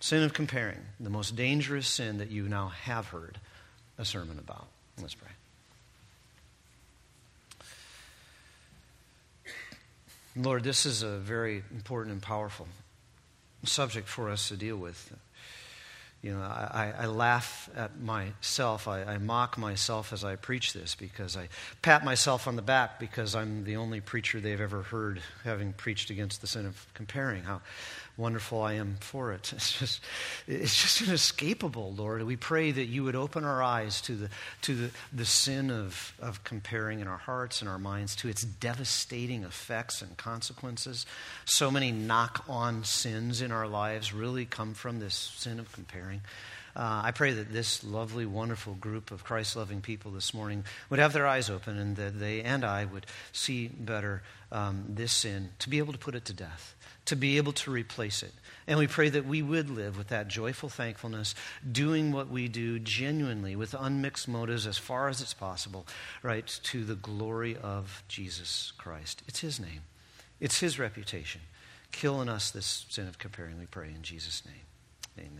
sin of comparing, the most dangerous sin that you now have heard a sermon about. Let's pray. Lord, this is a very important and powerful subject for us to deal with. You know, I, I laugh at myself. I, I, mock myself as I preach this because I pat myself on the back because I'm the only preacher they've ever heard having preached against the sin of comparing. How wonderful I am for it. It's just, it's just inescapable, Lord. We pray that you would open our eyes to the, to the, the sin of, of comparing in our hearts and our minds, to its devastating effects and consequences. So many knock on sins in our lives really come from this sin of comparing. Uh, I pray that this lovely, wonderful group of Christ loving people this morning would have their eyes open and that they and I would see better um, this sin, to be able to put it to death to be able to replace it. And we pray that we would live with that joyful thankfulness, doing what we do genuinely with unmixed motives as far as it's possible, right, to the glory of Jesus Christ. It's His name, it's His reputation. Kill in us this sin of comparing, we pray in Jesus' name. Amen.